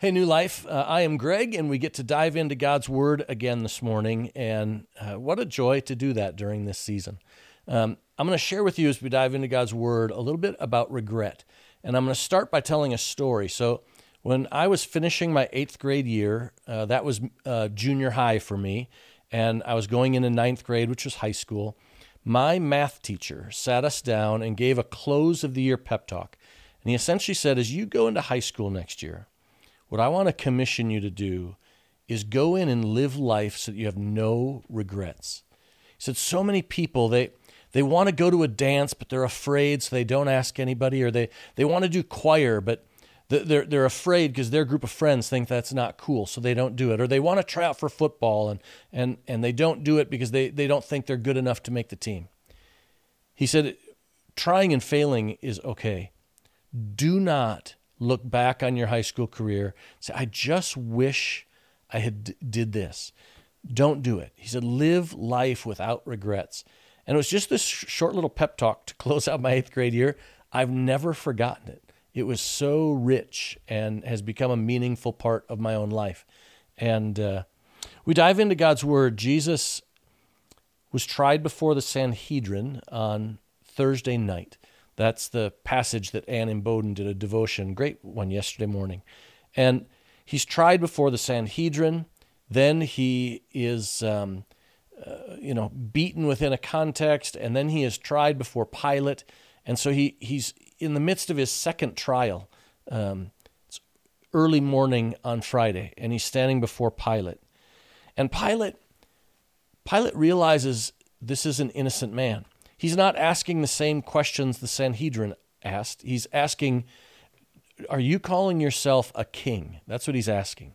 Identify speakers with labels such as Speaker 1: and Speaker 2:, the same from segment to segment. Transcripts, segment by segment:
Speaker 1: Hey, New Life. Uh, I am Greg, and we get to dive into God's Word again this morning. And uh, what a joy to do that during this season. Um, I'm going to share with you as we dive into God's Word a little bit about regret. And I'm going to start by telling a story. So, when I was finishing my eighth grade year, uh, that was uh, junior high for me, and I was going into ninth grade, which was high school. My math teacher sat us down and gave a close of the year pep talk. And he essentially said, As you go into high school next year, what I want to commission you to do is go in and live life so that you have no regrets. He said so many people they they want to go to a dance but they're afraid so they don't ask anybody or they they want to do choir but they're they're afraid because their group of friends think that's not cool so they don't do it or they want to try out for football and and and they don't do it because they they don't think they're good enough to make the team. He said trying and failing is okay. Do not look back on your high school career, say, I just wish I had did this. Don't do it. He said, live life without regrets. And it was just this short little pep talk to close out my eighth grade year. I've never forgotten it. It was so rich and has become a meaningful part of my own life. And uh, we dive into God's Word. Jesus was tried before the Sanhedrin on Thursday night. That's the passage that Anne and Bowden did a devotion, great one yesterday morning. And he's tried before the Sanhedrin. Then he is, um, uh, you know, beaten within a context, and then he is tried before Pilate. And so he, he's in the midst of his second trial. Um, it's early morning on Friday, and he's standing before Pilate. And Pilate, Pilate realizes this is an innocent man. He's not asking the same questions the Sanhedrin asked. He's asking, Are you calling yourself a king? That's what he's asking.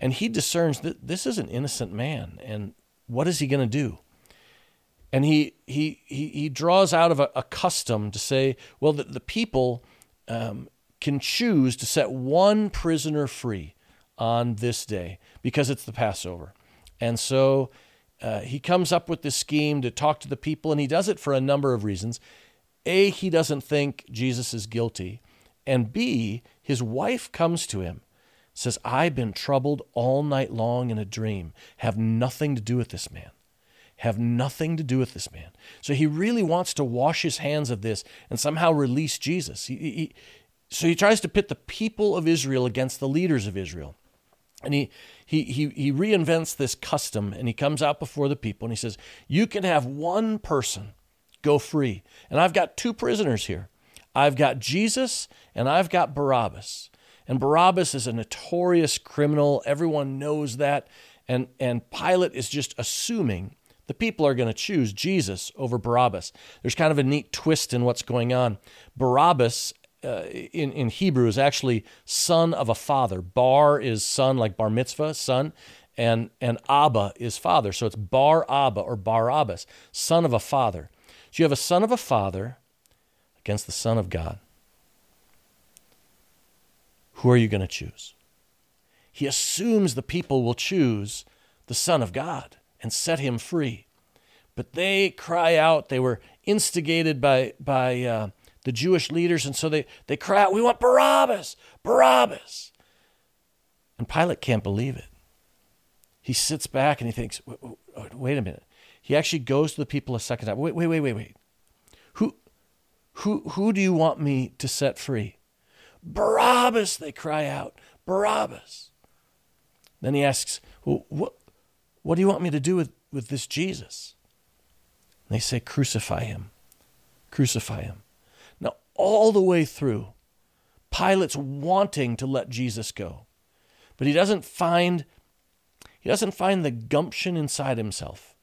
Speaker 1: And he discerns that this is an innocent man. And what is he going to do? And he, he, he, he draws out of a, a custom to say, well, the, the people um, can choose to set one prisoner free on this day because it's the Passover. And so uh, he comes up with this scheme to talk to the people, and he does it for a number of reasons. A, he doesn't think Jesus is guilty. And B, his wife comes to him, says, I've been troubled all night long in a dream, have nothing to do with this man. Have nothing to do with this man. So he really wants to wash his hands of this and somehow release Jesus. He, he, so he tries to pit the people of Israel against the leaders of Israel. And he, he, he, he reinvents this custom and he comes out before the people and he says, You can have one person go free. And I've got two prisoners here. I've got Jesus and I've got Barabbas. And Barabbas is a notorious criminal. Everyone knows that. And, and Pilate is just assuming the people are going to choose Jesus over Barabbas. There's kind of a neat twist in what's going on. Barabbas uh, in, in Hebrew is actually son of a father. Bar is son, like bar mitzvah, son, and, and Abba is father. So it's Bar Abba or Barabbas, son of a father. So you have a son of a father against the son of God. Who are you going to choose? He assumes the people will choose the Son of God and set him free. But they cry out. They were instigated by, by uh, the Jewish leaders, and so they, they cry out, We want Barabbas! Barabbas! And Pilate can't believe it. He sits back and he thinks, Wait a minute. He actually goes to the people a second time. Wait, wait, wait, wait, wait. Who, who, who do you want me to set free? Barabbas, they cry out. Barabbas. Then he asks, well, what, what do you want me to do with, with this Jesus? And they say, Crucify him. Crucify him all the way through. Pilate's wanting to let Jesus go. But he doesn't find he doesn't find the gumption inside himself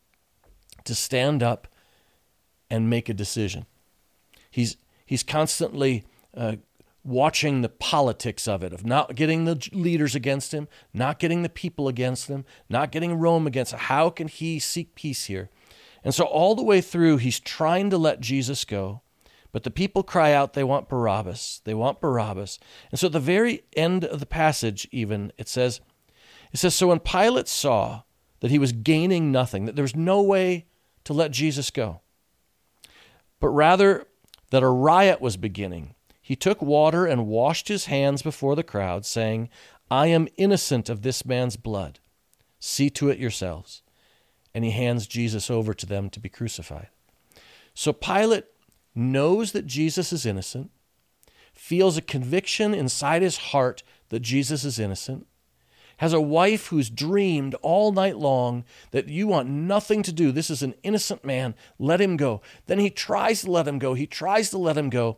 Speaker 1: to stand up and make a decision. He's he's constantly uh, watching the politics of it, of not getting the leaders against him, not getting the people against him, not getting Rome against him. How can he seek peace here? And so all the way through, he's trying to let Jesus go, but the people cry out, they want Barabbas. They want Barabbas. And so at the very end of the passage, even, it says, it says, So when Pilate saw that he was gaining nothing, that there was no way to let Jesus go, but rather that a riot was beginning, he took water and washed his hands before the crowd, saying, I am innocent of this man's blood. See to it yourselves. And he hands Jesus over to them to be crucified. So Pilate knows that Jesus is innocent, feels a conviction inside his heart that Jesus is innocent, has a wife who's dreamed all night long that you want nothing to do. This is an innocent man. Let him go. Then he tries to let him go. He tries to let him go.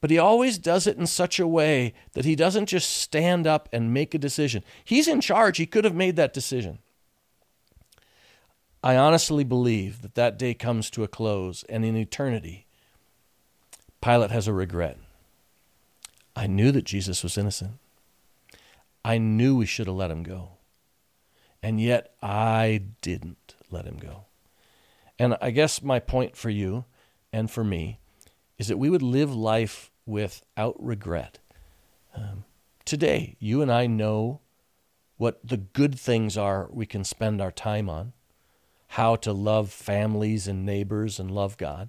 Speaker 1: But he always does it in such a way that he doesn't just stand up and make a decision. He's in charge. He could have made that decision. I honestly believe that that day comes to a close, and in eternity, Pilate has a regret. I knew that Jesus was innocent. I knew we should have let him go. And yet I didn't let him go. And I guess my point for you and for me is that we would live life without regret. Um, today, you and I know what the good things are we can spend our time on, how to love families and neighbors and love God.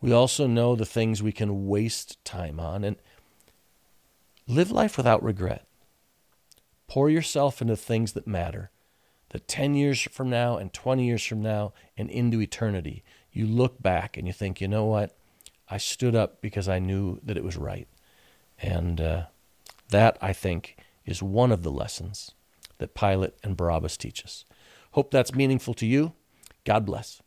Speaker 1: We also know the things we can waste time on and live life without regret. Pour yourself into things that matter. That 10 years from now and 20 years from now and into eternity, you look back and you think, you know what? I stood up because I knew that it was right. And uh, that, I think, is one of the lessons that Pilate and Barabbas teach us. Hope that's meaningful to you. God bless.